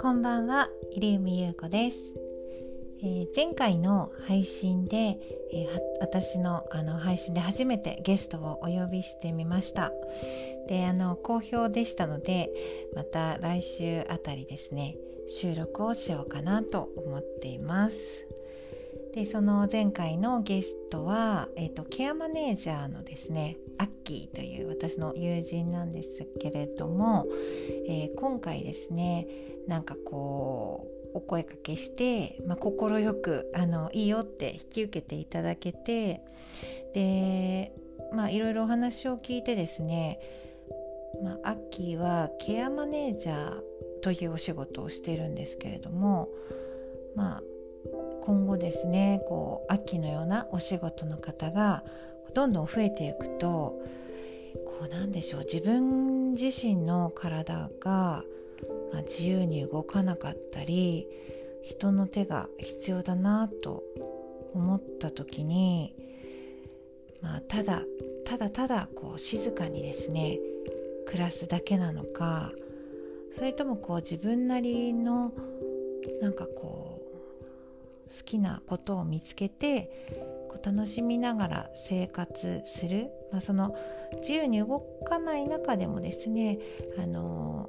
こんばんは、入海優子です、えー、前回の配信で、えー、私のあの配信で初めてゲストをお呼びしてみました。であの好評でしたのでまた来週あたりですね収録をしようかなと思っています。でその前回のゲストは、えーと、ケアマネージャーのですねアッキーという私の友人なんですけれども、えー、今回ですねなんかこうお声かけして快、まあ、くあのいいよって引き受けていただけてでまあいろいろお話を聞いてですね、まあ、アッキーはケアマネージャーというお仕事をしてるんですけれどもまあ今後ですねこう秋のようなお仕事の方がどんどん増えていくとこうなんでしょう自分自身の体が、ま、自由に動かなかったり人の手が必要だなと思った時に、まあ、ただただただこう静かにですね暮らすだけなのかそれともこう自分なりのなんかこう好きなことを見つけてこう楽しみながら生活する、まあ、その自由に動かない中でもですね、あの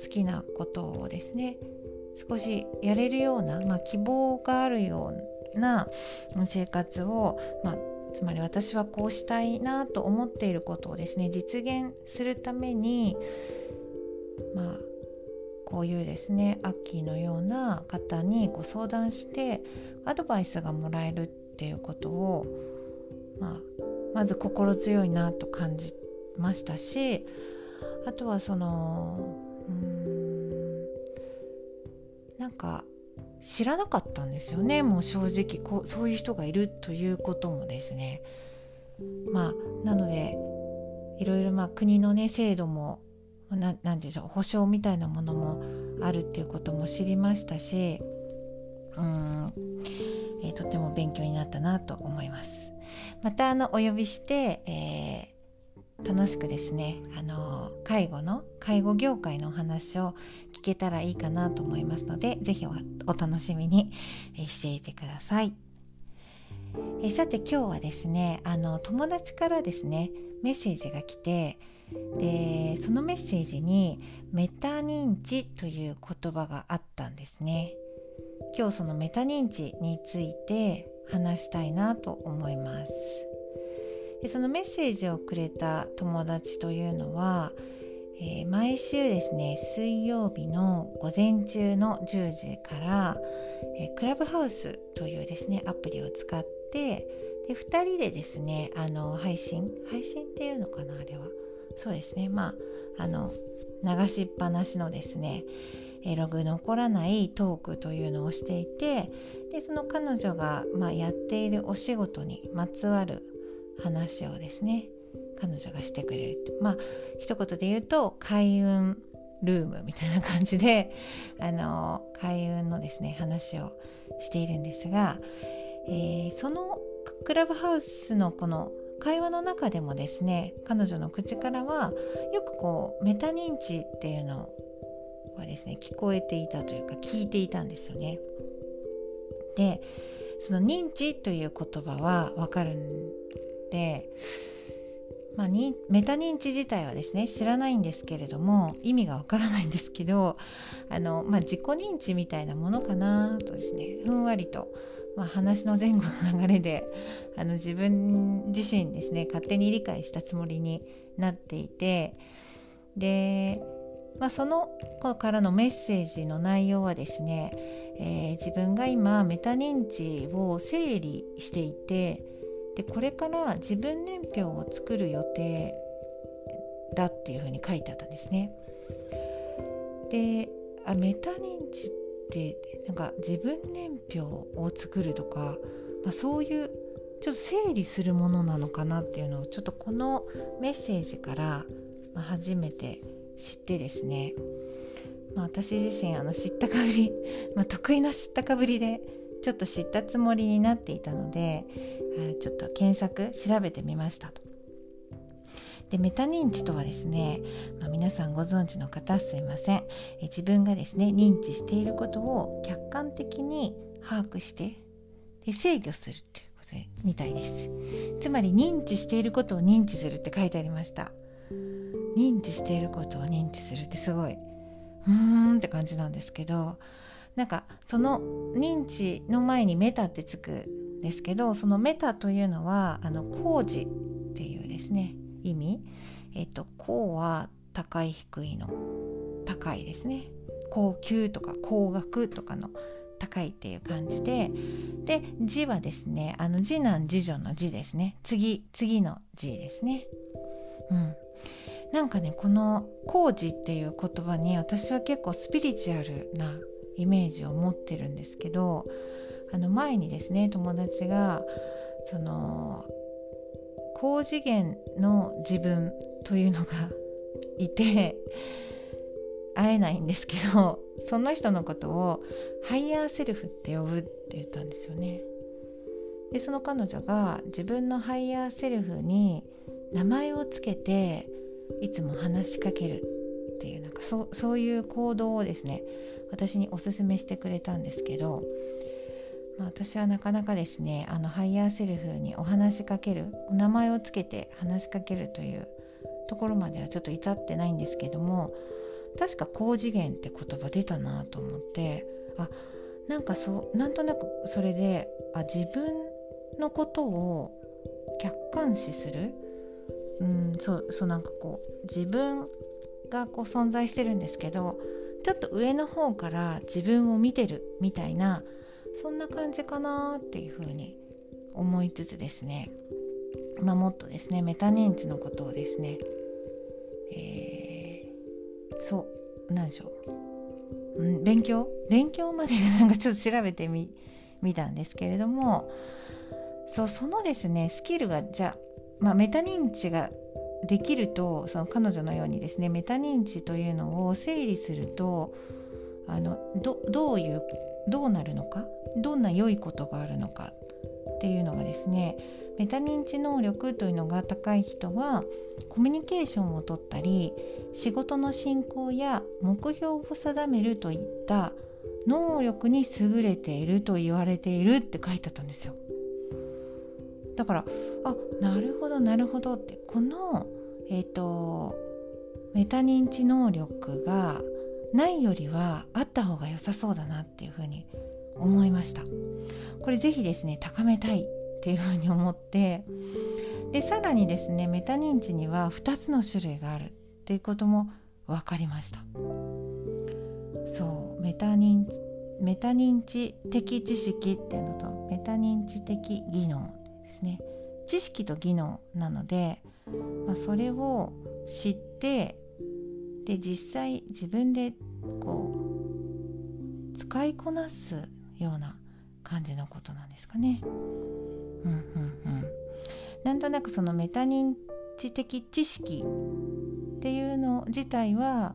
好きなことをですね少しやれるような、まあ、希望があるような生活を、まあ、つまり私はこうしたいなと思っていることをですね実現するためにまあこういうですねアッキーのような方にご相談してアドバイスがもらえるっていうことを、まあ、まず心強いなと感じましたしあとはそのうんなんか知らなかったんですよねもう正直こうそういう人がいるということもですね。まあなのでいろいろまあ国のね制度も何て言うんでしょう保証みたいなものもあるっていうことも知りましたしうん、えー、とても勉強になったなと思います。またあのお呼びして、えー、楽しくですねあの介護の介護業界のお話を聞けたらいいかなと思いますので是非お楽しみにしていてください。えさて今日はですねあの友達からですねメッセージが来てでそのメッセージにメタ認知という言葉があったんですね。今日そのメタ認知について話したいなと思います。でそのメッセージをくれた友達というのは、えー、毎週ですね水曜日の午前中の10時から、えー、クラブハウスというですねアプリを使ってで2人でですねあの配信？配信っていうのかなあれは。そうですね。まああの流しっぱなしのですねログ残らないトークというのをしていてでその彼女が、まあ、やっているお仕事にまつわる話をですね彼女がしてくれる。まあ一言で言うと開運ルームみたいな感じで あの開運のですね話をしているんですが、えー、そのクラブハウスのこの会話の中でもですね彼女の口からはよくこうメタ認知っていうのはですね聞こえていたというか聞いていたんですよね。でその認知という言葉はわかるんで、まあ、にメタ認知自体はですね知らないんですけれども意味がわからないんですけどあの、まあ、自己認知みたいなものかなとですねふんわりとまあ、話の前後の流れであの自分自身ですね勝手に理解したつもりになっていてで、まあ、その子からのメッセージの内容はですね、えー、自分が今メタ認知を整理していてでこれから自分年表を作る予定だっていうふうに書いてあったんですね。であメタ認知っってなんか自分年表を作るとか、まあ、そういうちょっと整理するものなのかなっていうのをちょっとこのメッセージから初めて知ってですね、まあ、私自身あの知ったかぶり、まあ、得意の知ったかぶりでちょっと知ったつもりになっていたのでちょっと検索調べてみましたと。でメタ認知とはですね、まあ、皆さんご存知の方すいません。え自分がですね認知していることを客観的に把握してで制御するっていうことみたいです。つまり認知していることを認知するって書いてありました。認知していることを認知するってすごいうーんって感じなんですけどなんかその認知の前にメタってつくんですけどそのメタというのはあの工事っていうですね意味？えっと高は高い低いの。高いですね。高級とか高額とかの高いっていう感じで。で字はですねあの次男次女の字ですね。次次の字ですね。うん。なんかねこの「工事」っていう言葉に私は結構スピリチュアルなイメージを持ってるんですけどあの前にですね友達がその高次元の自分というのがいて 会えないんですけどその人のことをハイヤーセルフって呼ぶって言ったんですよね。でその彼女が自分のハイヤーセルフに名前をつけていつも話しかけるっていうなんかそそういう行動をですね私におすすめしてくれたんですけど、ま、私はなかなかですねあのハイヤーセルフにお話しかける名前をつけて話しかけるというところまではちょっと至ってないんですけども確か高次元って言葉出たなと思ってあなんかそうなんとなくそれであ自分のことを客観視するうんそうそうなんかこう自分がこう存在してるんですけどちょっと上の方から自分を見てるみたいなそんな感じかなっていうふうに思いつつですね、まあ、もっとですねメタ認知のことをですね、えー、そう何でしょう、うん、勉強？勉強まで なんかちょっと調べてみ見たんですけれどもそうそのですねスキルがじゃあ、まあ、メタ認知ができるとその彼女のようにですねメタ認知というのを整理するとあのどどういうどうなるのか？どんな良いことがあるのかっていうのがですねメタ認知能力というのが高い人はコミュニケーションをとったり仕事の進行や目標を定めるといった能力に優れていると言われているって書いてあったんですよ。だからあなるほどなるほどってこのえっ、ー、とメタ認知能力がないよりはあった方が良さそうだなっていうふうに思いました。これぜひですね高めたいっていうふうに思ってでさらにですねメタ認知には2つの種類があるっていうことも分かりました。そうメタ認メタ認知的知識っていうのとメタ認知的技能ですね。知識と技能なので、まあ、それを知ってで実際自分でこう使いこなすような感じのことなんですかね。うんうんうん、なんとなくそのメタ認知的知識っていうの自体は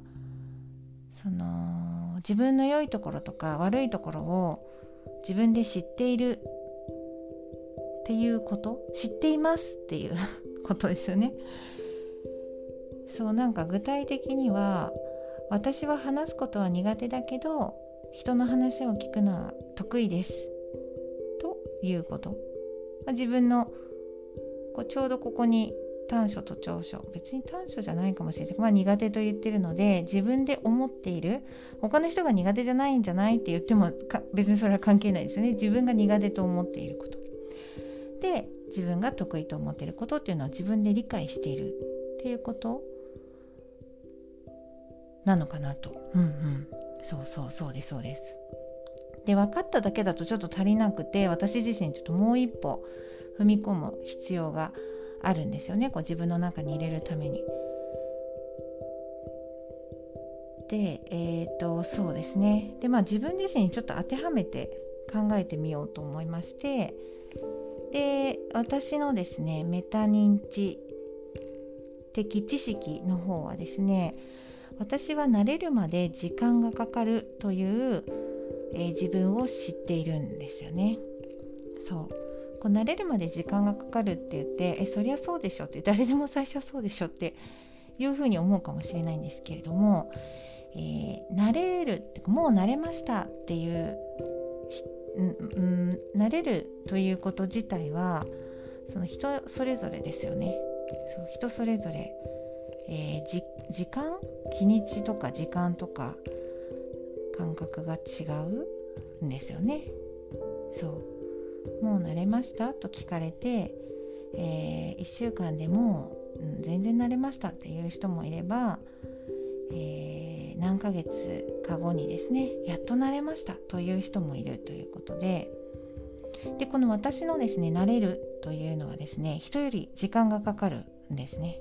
その自分の良いところとか悪いところを自分で知っているっていうこと知っていますっていう ことですよね。そうなんか具体的には私は話すことは苦手だけど人の話を聞くのは得意です。ということ、まあ、自分のこうちょうどここに短所と長所。別に短所じゃないかもしれない、まあ、苦手と言ってるので自分で思っている。他の人が苦手じゃないんじゃないって言っても別にそれは関係ないですね。自分が苦手と思っていること。で自分が得意と思っていることっていうのを自分で理解しているっていうこと。なのかなと。うんうん。そうそうそうですそうです。で分かっただけだとちょっと足りなくて私自身ちょっともう一歩踏み込む必要があるんですよね。こう自分の中に入れるために。でえっ、とそうですね。でまあ自分自身にちょっと当てはめて考えてみようと思いましてで私のですねメタ認知的知識の方はですね私は慣れるまで時間がかかるという、えー、自分を知っているんですよね。そう。こう慣れるまで時間がかかるって言ってえそりゃそうでしょって誰でも最初はそうでしょっていうふうに思うかもしれないんですけれども、えー、慣れるもう慣れましたっていううん、慣れるということ自体はその人それぞれですよね。そう人それぞれ、えー、時間？日にちとか時間とか感覚が違うんですよね。そう。もう慣れました？と聞かれて、えー、1週間でもう、ん、全然慣れました？っていう人もいれば、えー、何ヶ月か後にですねやっと慣れました？という人もいるということで。でこの私のですね慣れるというのはですね人より時間がかかるんですね。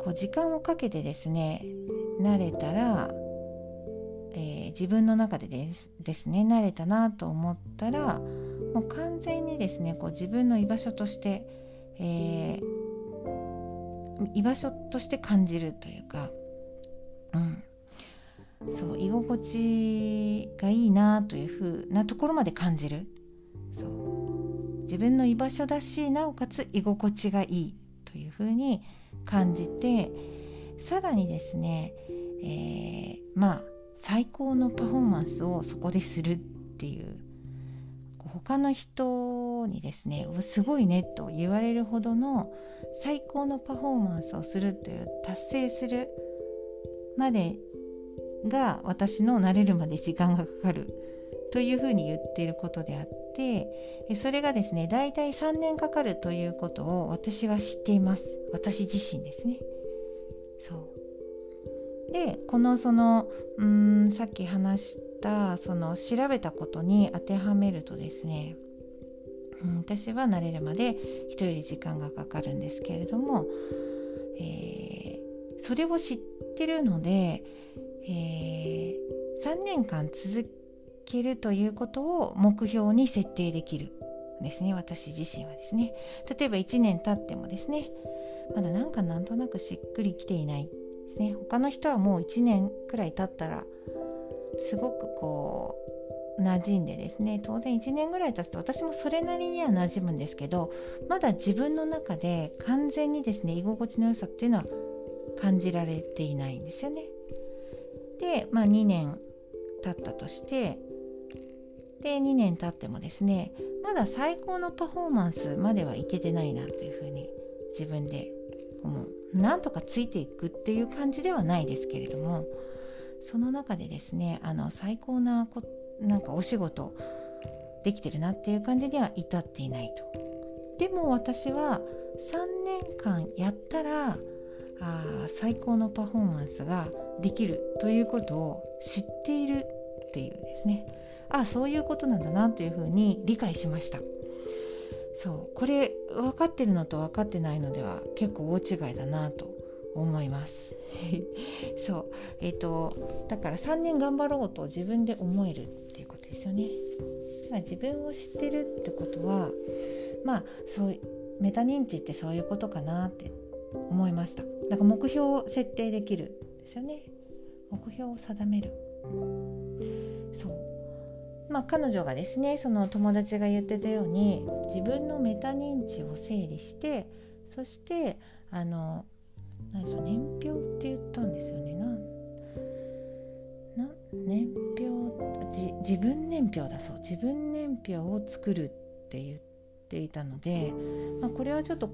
こう時間をかけてですね慣れたら、えー、自分の中でですですね慣れたなと思ったらもう完全にですねこう自分の居場所として、えー、居場所として感じるというか、うん、そう居心地がいいなというふうなところまで感じる。そう。自分の居場所だしなおかつ居心地がいいというふうに感じてさらにですね、えー、まあ最高のパフォーマンスをそこでするっていう他の人にですねすごいねと言われるほどの最高のパフォーマンスをするという達成するまでが私の慣れるまで時間がかかるというふうに言っていることであってそれがですね大体3年かかるということを私は知っています。私自身ですね。そう。でこのそのうんさっき話したその調べたことに当てはめるとですね、ん、私は慣れるまで人より時間がかかるんですけれども、えー、それを知ってるのでえー、3年間続けるということを目標に設定できるですね。私自身はですね。例えば1年経ってもですね。まだなんかなんとなくしっくりきていないですね。他の人はもう1年くらい経ったらすごくこう馴染んでですね。当然1年ぐらい経つと私もそれなりには馴染むんですけどまだ自分の中で完全にですね居心地の良さっていうのは感じられていないんですよね。で、まあ、2年経ったとしてで2年経ってもですねまだ最高のパフォーマンスまではいけてないなというふうに自分で思う。なんとかついていくっていう感じではないですけれどもその中でですねあの最高なこなんかお仕事できてるなっていう感じには至っていないと。でも私は3年間やったらあ最高のパフォーマンスができるということを知っているっていうですね。あそういうことなんだなというふうに理解しました。そうこれ分かってるのと分かってないのでは結構大違いだなと思います。そうえっ、ー、とだから3年頑張ろうと自分で思えるっていうことですよね。だから自分を知ってるってことはまあそうメタ認知ってそういうことかなって思いました。だから目標を設定できるですよね。目標を定める。そう。まあ彼女がですねその友達が言ってたように自分のメタ認知を整理してそしてあの何でしょう年表って言ったんですよね。なな年表自分年表だそう。自分年表を作るって言っていたので、まあ、これはちょっと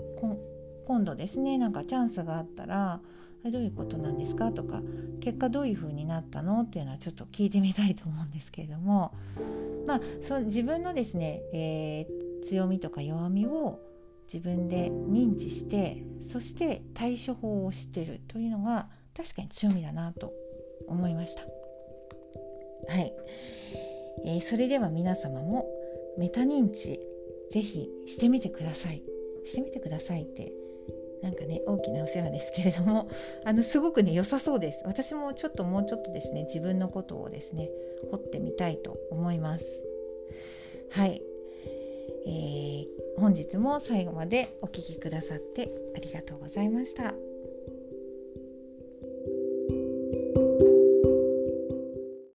今度ですねなんかチャンスがあったらどういうことなんですか？とか結果どういう風になったの？っていうのはちょっと聞いてみたいと思うんですけれども まあそ自分のですね、えー、強みとか弱みを自分で認知してそして対処法を知ってるというのが確かに強みだなと思いました。はい、えー、それでは皆様もメタ認知ぜひしてみてください。してみてくださいってなんかね大きなお世話ですけれども あのすごくね良さそうです。私もちょっともうちょっとですね自分のことをですね掘ってみたいと思います。はい、えー、本日も最後までお聴きくださってありがとうございました。